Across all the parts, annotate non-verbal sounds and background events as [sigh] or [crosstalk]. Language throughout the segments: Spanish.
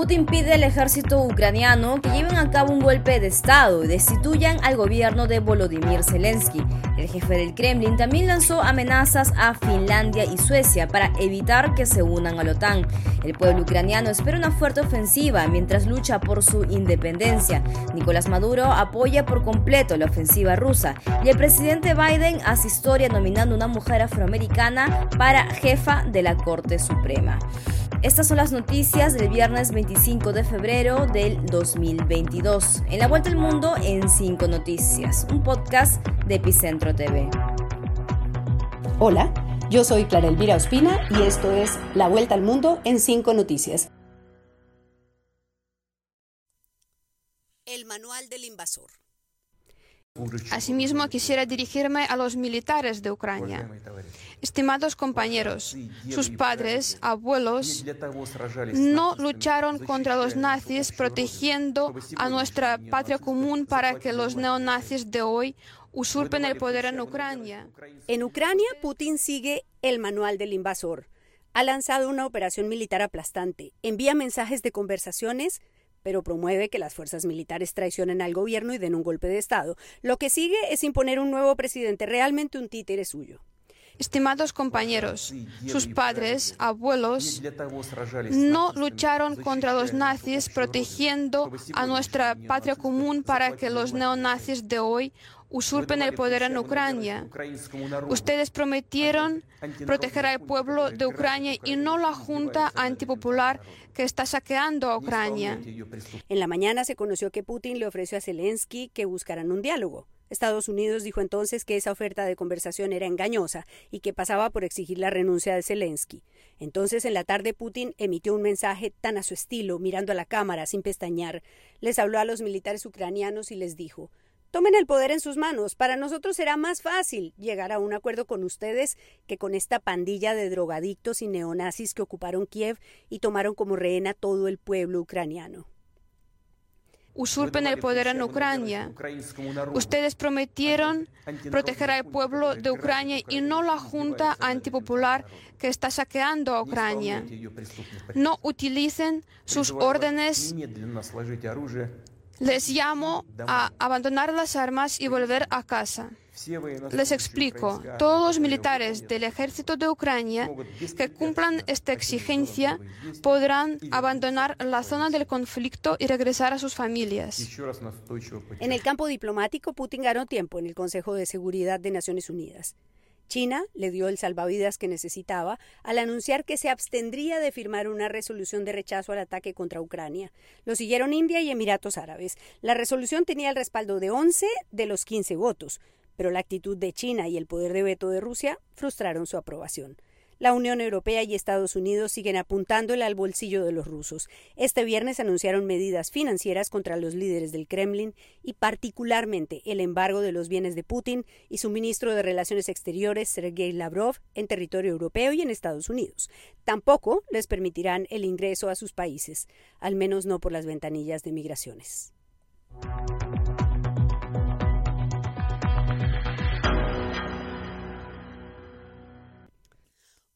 Putin pide al ejército ucraniano que lleven a cabo un golpe de Estado y destituyan al gobierno de Volodymyr Zelensky. El jefe del Kremlin también lanzó amenazas a Finlandia y Suecia para evitar que se unan a la OTAN. El pueblo ucraniano espera una fuerte ofensiva mientras lucha por su independencia. Nicolás Maduro apoya por completo la ofensiva rusa y el presidente Biden hace historia nominando a una mujer afroamericana para jefa de la Corte Suprema. Estas son las noticias del viernes 25 de febrero del 2022. En la vuelta al mundo en 5 noticias, un podcast de Epicentro TV. Hola, yo soy Clara Elvira Ospina y esto es La vuelta al mundo en 5 noticias. El manual del invasor. Asimismo, quisiera dirigirme a los militares de Ucrania. Estimados compañeros, sus padres, abuelos, no lucharon contra los nazis protegiendo a nuestra patria común para que los neonazis de hoy usurpen el poder en Ucrania. En Ucrania, Putin sigue el manual del invasor. Ha lanzado una operación militar aplastante, envía mensajes de conversaciones, pero promueve que las fuerzas militares traicionen al gobierno y den un golpe de Estado. Lo que sigue es imponer un nuevo presidente, realmente un títere suyo. Estimados compañeros, sus padres, abuelos, no lucharon contra los nazis protegiendo a nuestra patria común para que los neonazis de hoy usurpen el poder en Ucrania. Ustedes prometieron proteger al pueblo de Ucrania y no la junta antipopular que está saqueando a Ucrania. En la mañana se conoció que Putin le ofreció a Zelensky que buscaran un diálogo. Estados Unidos dijo entonces que esa oferta de conversación era engañosa y que pasaba por exigir la renuncia de Zelensky. Entonces, en la tarde, Putin emitió un mensaje tan a su estilo, mirando a la cámara sin pestañear. Les habló a los militares ucranianos y les dijo Tomen el poder en sus manos. Para nosotros será más fácil llegar a un acuerdo con ustedes que con esta pandilla de drogadictos y neonazis que ocuparon Kiev y tomaron como rehén a todo el pueblo ucraniano. Usurpen el poder en Ucrania. Ustedes prometieron proteger al pueblo de Ucrania y no la junta antipopular que está saqueando a Ucrania. No utilicen sus órdenes les llamo a abandonar las armas y volver a casa. Les explico, todos los militares del ejército de Ucrania que cumplan esta exigencia podrán abandonar la zona del conflicto y regresar a sus familias. En el campo diplomático, Putin ganó tiempo en el Consejo de Seguridad de Naciones Unidas. China le dio el salvavidas que necesitaba al anunciar que se abstendría de firmar una resolución de rechazo al ataque contra Ucrania. Lo siguieron India y Emiratos Árabes. La resolución tenía el respaldo de 11 de los 15 votos, pero la actitud de China y el poder de veto de Rusia frustraron su aprobación. La Unión Europea y Estados Unidos siguen apuntándole al bolsillo de los rusos. Este viernes anunciaron medidas financieras contra los líderes del Kremlin y particularmente el embargo de los bienes de Putin y su ministro de Relaciones Exteriores, Sergei Lavrov, en territorio europeo y en Estados Unidos. Tampoco les permitirán el ingreso a sus países, al menos no por las ventanillas de migraciones.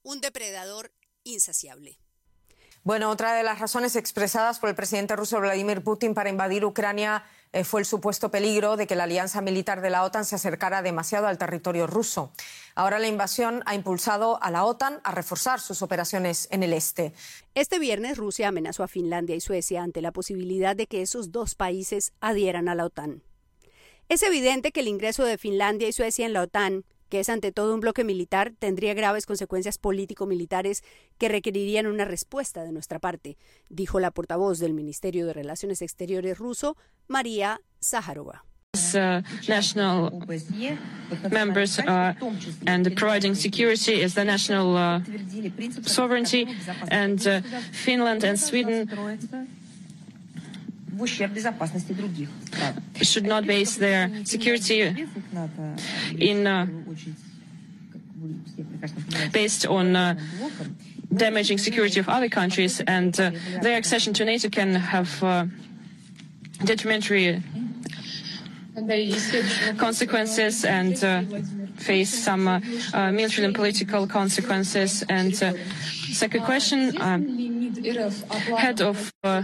Un depredador insaciable. Bueno, otra de las razones expresadas por el presidente ruso Vladimir Putin para invadir Ucrania eh, fue el supuesto peligro de que la alianza militar de la OTAN se acercara demasiado al territorio ruso. Ahora la invasión ha impulsado a la OTAN a reforzar sus operaciones en el este. Este viernes Rusia amenazó a Finlandia y Suecia ante la posibilidad de que esos dos países adhieran a la OTAN. Es evidente que el ingreso de Finlandia y Suecia en la OTAN que es ante todo un bloque militar, tendría graves consecuencias político-militares que requerirían una respuesta de nuestra parte, dijo la portavoz del Ministerio de Relaciones Exteriores ruso, María Zaharova. Uh, national members uh, and providing security is the national uh, sovereignty and uh, Finland and Sweden should not base their security in uh, based on uh, damaging security of other countries, and uh, their accession to NATO can have uh, detrimentary consequences and uh, face some uh, military and political consequences. And Second question, uh, head of uh,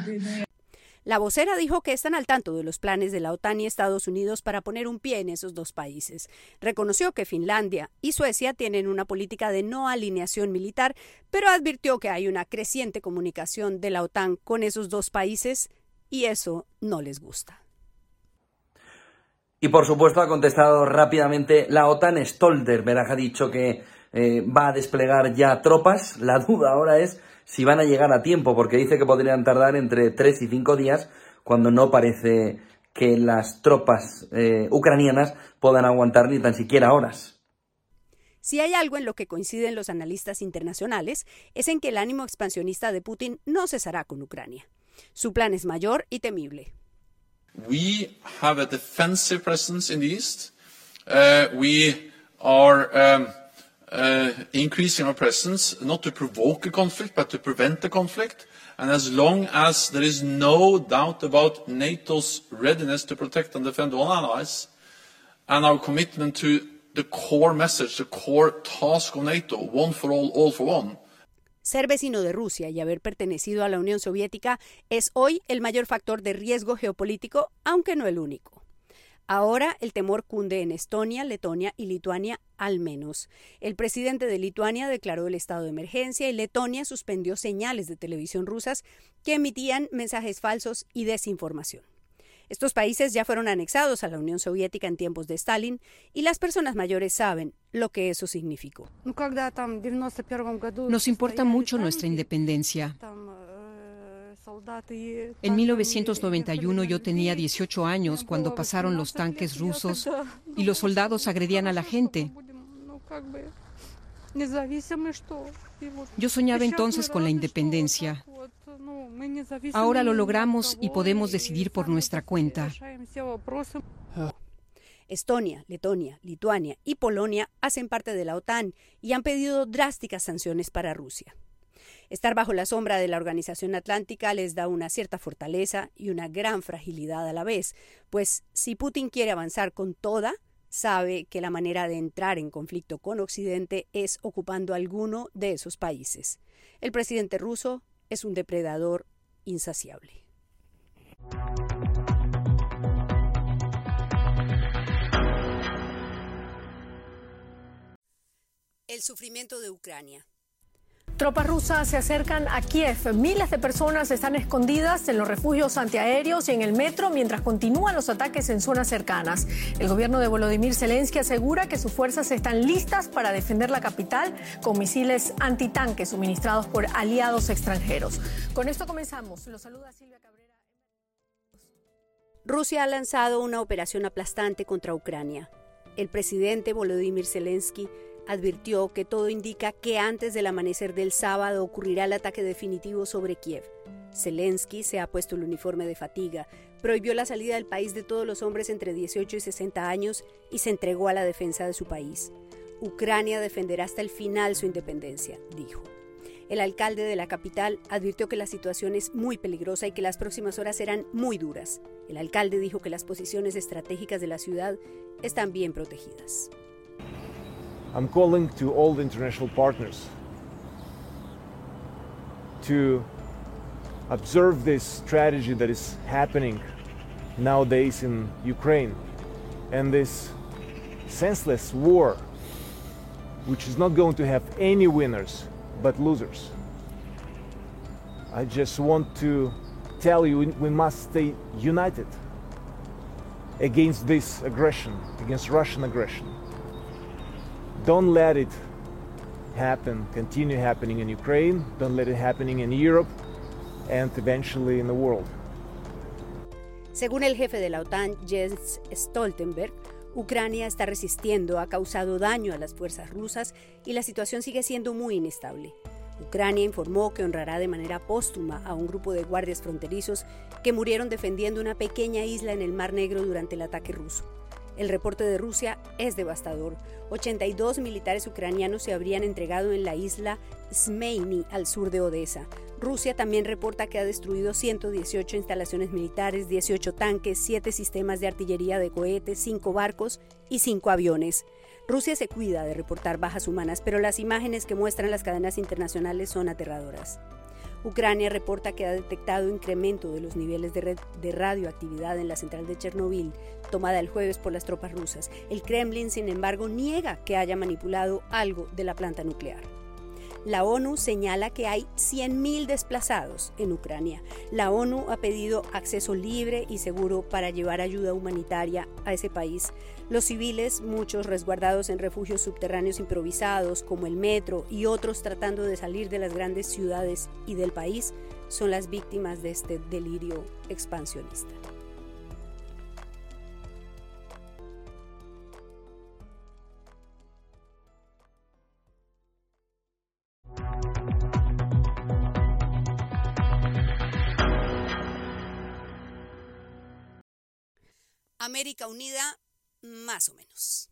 la vocera dijo que están al tanto de los planes de la OTAN y Estados Unidos para poner un pie en esos dos países. Reconoció que Finlandia y Suecia tienen una política de no alineación militar, pero advirtió que hay una creciente comunicación de la OTAN con esos dos países y eso no les gusta. Y por supuesto ha contestado rápidamente la OTAN. Stoltenberg ha dicho que eh, va a desplegar ya tropas. La duda ahora es si van a llegar a tiempo, porque dice que podrían tardar entre tres y cinco días, cuando no parece que las tropas eh, ucranianas puedan aguantar ni tan siquiera horas. Si hay algo en lo que coinciden los analistas internacionales, es en que el ánimo expansionista de Putin no cesará con Ucrania. Su plan es mayor y temible. We have a defensive presence in the east. Uh, we are um, Uh, increasing our presence, not to provoke a conflict, but to prevent a conflict. And as long as there is no doubt about NATO's readiness to protect and defend all allies, and our commitment to the core message, the core task of NATO, one for all, all for one. Ser vecino de Rusia y haber pertenecido a la Unión Soviética es hoy el mayor factor de riesgo geopolítico, aunque no el único. Ahora el temor cunde en Estonia, Letonia y Lituania al menos. El presidente de Lituania declaró el estado de emergencia y Letonia suspendió señales de televisión rusas que emitían mensajes falsos y desinformación. Estos países ya fueron anexados a la Unión Soviética en tiempos de Stalin y las personas mayores saben lo que eso significó. Nos importa mucho nuestra independencia. En 1991 yo tenía 18 años cuando pasaron los tanques rusos y [laughs] los soldados agredían a la gente. Yo soñaba entonces con la independencia. Ahora lo logramos y podemos decidir por nuestra cuenta. Estonia, Letonia, Lituania y Polonia hacen parte de la OTAN y han pedido drásticas sanciones para Rusia. Estar bajo la sombra de la Organización Atlántica les da una cierta fortaleza y una gran fragilidad a la vez, pues si Putin quiere avanzar con toda, sabe que la manera de entrar en conflicto con Occidente es ocupando alguno de esos países. El presidente ruso es un depredador insaciable. El sufrimiento de Ucrania. Tropas rusas se acercan a Kiev. Miles de personas están escondidas en los refugios antiaéreos y en el metro mientras continúan los ataques en zonas cercanas. El gobierno de Volodymyr Zelensky asegura que sus fuerzas están listas para defender la capital con misiles antitanques suministrados por aliados extranjeros. Con esto comenzamos. Los saluda Silvia Cabrera. Rusia ha lanzado una operación aplastante contra Ucrania. El presidente Volodymyr Zelensky advirtió que todo indica que antes del amanecer del sábado ocurrirá el ataque definitivo sobre Kiev. Zelensky se ha puesto el uniforme de fatiga, prohibió la salida del país de todos los hombres entre 18 y 60 años y se entregó a la defensa de su país. Ucrania defenderá hasta el final su independencia, dijo. El alcalde de la capital advirtió que la situación es muy peligrosa y que las próximas horas serán muy duras. El alcalde dijo que las posiciones estratégicas de la ciudad están bien protegidas. I'm calling to all the international partners to observe this strategy that is happening nowadays in Ukraine and this senseless war, which is not going to have any winners but losers. I just want to tell you we must stay united against this aggression, against Russian aggression. Don't let it happen, continue happening in Ukraine, don't let it happening in Europe and eventually in the world. Según el jefe de la OTAN, Jens Stoltenberg, Ucrania está resistiendo, ha causado daño a las fuerzas rusas y la situación sigue siendo muy inestable. Ucrania informó que honrará de manera póstuma a un grupo de guardias fronterizos que murieron defendiendo una pequeña isla en el Mar Negro durante el ataque ruso. El reporte de Rusia es devastador. 82 militares ucranianos se habrían entregado en la isla Smeini, al sur de Odessa. Rusia también reporta que ha destruido 118 instalaciones militares, 18 tanques, 7 sistemas de artillería de cohetes, 5 barcos y 5 aviones. Rusia se cuida de reportar bajas humanas, pero las imágenes que muestran las cadenas internacionales son aterradoras. Ucrania reporta que ha detectado incremento de los niveles de, radioactividad en la central de Chernobyl, tomada el jueves por las tropas rusas. El Kremlin, sin embargo, niega que haya manipulado algo de la planta nuclear. La ONU señala que hay 100.000 desplazados en Ucrania. La ONU ha pedido acceso libre y seguro para llevar ayuda humanitaria a ese país. Los civiles, muchos resguardados en refugios subterráneos improvisados como el metro y otros tratando de salir de las grandes ciudades y del país, son las víctimas de este delirio expansionista. América Unida, más o menos.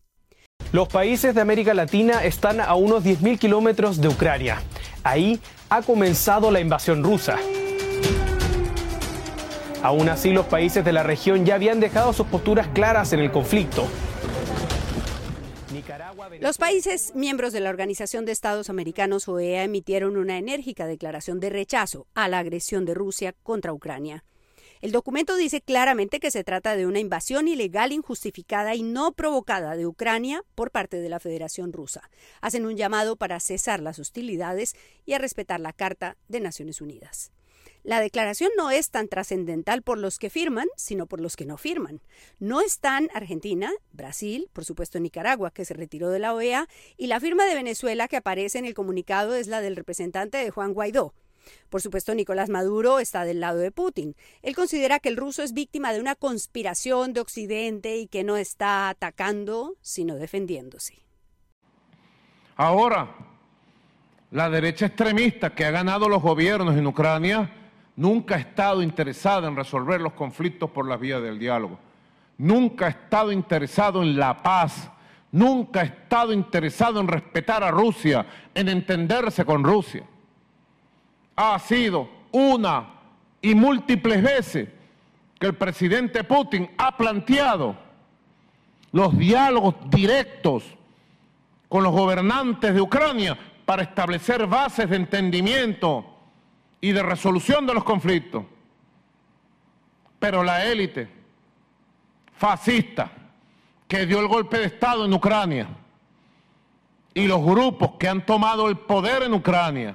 Los países de América Latina están a unos 10.000 kilómetros de Ucrania. Ahí ha comenzado la invasión rusa. Aún así, los países de la región ya habían dejado sus posturas claras en el conflicto. Los países miembros de la Organización de Estados Americanos, OEA, emitieron una enérgica declaración de rechazo a la agresión de Rusia contra Ucrania. El documento dice claramente que se trata de una invasión ilegal, injustificada y no provocada de Ucrania por parte de la Federación Rusa. Hacen un llamado para cesar las hostilidades y a respetar la Carta de Naciones Unidas. La declaración no es tan trascendental por los que firman, sino por los que no firman. No están Argentina, Brasil, por supuesto Nicaragua, que se retiró de la OEA, y la firma de Venezuela que aparece en el comunicado es la del representante de Juan Guaidó, por supuesto, Nicolás Maduro está del lado de Putin. Él considera que el ruso es víctima de una conspiración de Occidente y que no está atacando, sino defendiéndose. Ahora, la derecha extremista que ha ganado los gobiernos en Ucrania nunca ha estado interesada en resolver los conflictos por la vía del diálogo. Nunca ha estado interesado en la paz. Nunca ha estado interesado en respetar a Rusia, en entenderse con Rusia ha sido una y múltiples veces que el presidente Putin ha planteado los diálogos directos con los gobernantes de Ucrania para establecer bases de entendimiento y de resolución de los conflictos. Pero la élite fascista que dio el golpe de Estado en Ucrania y los grupos que han tomado el poder en Ucrania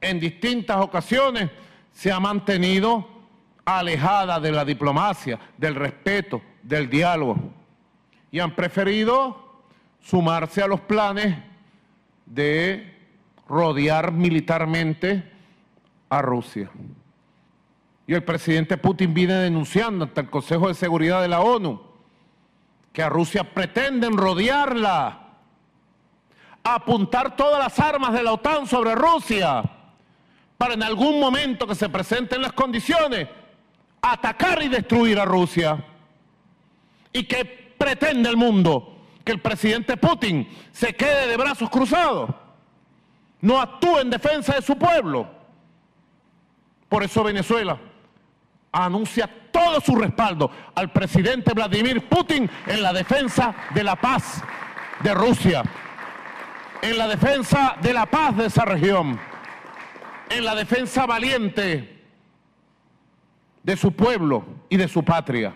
en distintas ocasiones se ha mantenido alejada de la diplomacia, del respeto, del diálogo. Y han preferido sumarse a los planes de rodear militarmente a Rusia. Y el presidente Putin viene denunciando ante el Consejo de Seguridad de la ONU que a Rusia pretenden rodearla, apuntar todas las armas de la OTAN sobre Rusia para en algún momento que se presenten las condiciones, atacar y destruir a Rusia. ¿Y que pretende el mundo? Que el presidente Putin se quede de brazos cruzados, no actúe en defensa de su pueblo. Por eso Venezuela anuncia todo su respaldo al presidente Vladimir Putin en la defensa de la paz de Rusia, en la defensa de la paz de esa región en la defensa valiente de su pueblo y de su patria.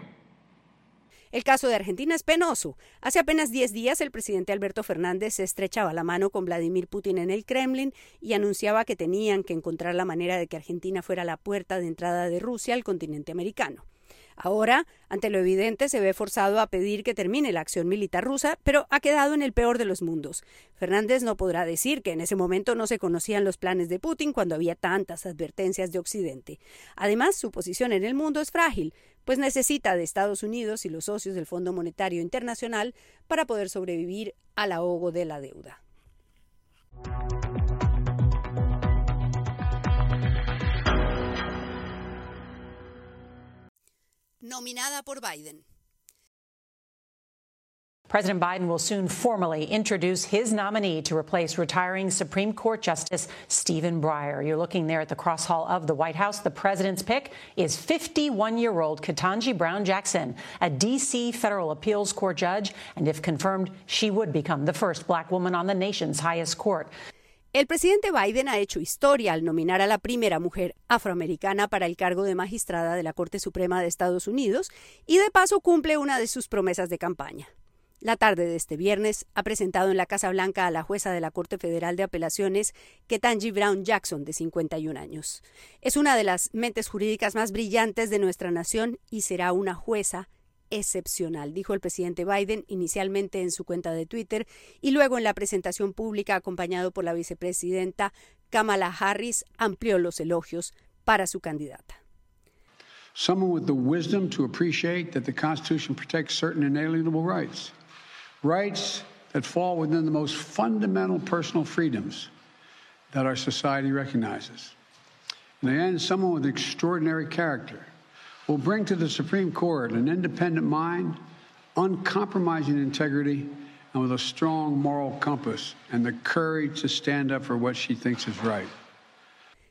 El caso de Argentina es penoso. Hace apenas 10 días el presidente Alberto Fernández se estrechaba la mano con Vladimir Putin en el Kremlin y anunciaba que tenían que encontrar la manera de que Argentina fuera la puerta de entrada de Rusia al continente americano. Ahora, ante lo evidente, se ve forzado a pedir que termine la acción militar rusa, pero ha quedado en el peor de los mundos. Fernández no podrá decir que en ese momento no se conocían los planes de Putin cuando había tantas advertencias de Occidente. Además, su posición en el mundo es frágil, pues necesita de Estados Unidos y los socios del Fondo Monetario Internacional para poder sobrevivir al ahogo de la deuda. Nominada por Biden. President Biden will soon formally introduce his nominee to replace retiring Supreme Court Justice Stephen Breyer. You're looking there at the cross hall of the White House. The president's pick is 51 year old Ketanji Brown Jackson, a D.C. federal appeals court judge, and if confirmed, she would become the first black woman on the nation's highest court. El presidente Biden ha hecho historia al nominar a la primera mujer afroamericana para el cargo de magistrada de la Corte Suprema de Estados Unidos y de paso cumple una de sus promesas de campaña. La tarde de este viernes ha presentado en la Casa Blanca a la jueza de la Corte Federal de Apelaciones, Ketanji Brown Jackson, de 51 años. Es una de las mentes jurídicas más brillantes de nuestra nación y será una jueza excepcional, dijo el presidente Biden inicialmente en su cuenta de Twitter y luego en la presentación pública acompañado por la vicepresidenta Kamala Harris amplió los elogios para su candidata. Someone with the wisdom to appreciate that the Constitution protects certain inalienable rights. rights that fall within the most fundamental personal freedoms that our society recognizes. End, someone with extraordinary character will bring to the Supreme Court an independent mind, uncompromising integrity, and with a strong moral compass and the courage to stand up for what she thinks is right.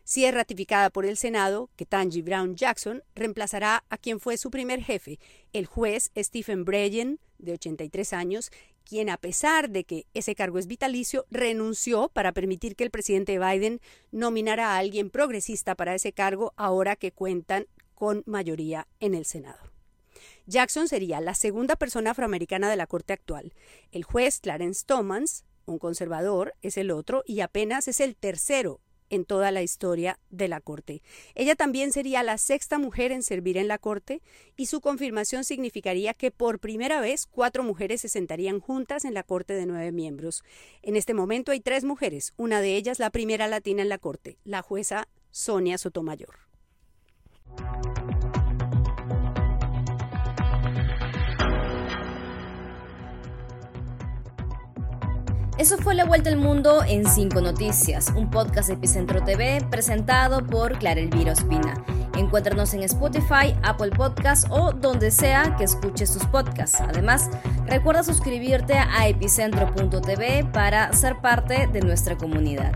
Si es ratificada por el Senado, Ketanji Brown Jackson reemplazará a quien fue su primer jefe, el juez Stephen Breyer, de 83 años, quien a pesar de que ese cargo es vitalicio, renunció para permitir que el presidente Biden nominara a alguien progresista para ese cargo ahora que cuentan con mayoría en el Senado. Jackson sería la segunda persona afroamericana de la Corte actual. El juez Clarence Thomas, un conservador, es el otro y apenas es el tercero en toda la historia de la Corte. Ella también sería la sexta mujer en servir en la Corte y su confirmación significaría que por primera vez cuatro mujeres se sentarían juntas en la Corte de nueve miembros. En este momento hay tres mujeres, una de ellas la primera latina en la Corte, la jueza Sonia Sotomayor. Eso fue La Vuelta al Mundo en 5 Noticias, un podcast de Epicentro TV presentado por Clara Elvira Ospina. Encuéntranos en Spotify, Apple Podcasts o donde sea que escuches tus podcasts. Además, recuerda suscribirte a epicentro.tv para ser parte de nuestra comunidad.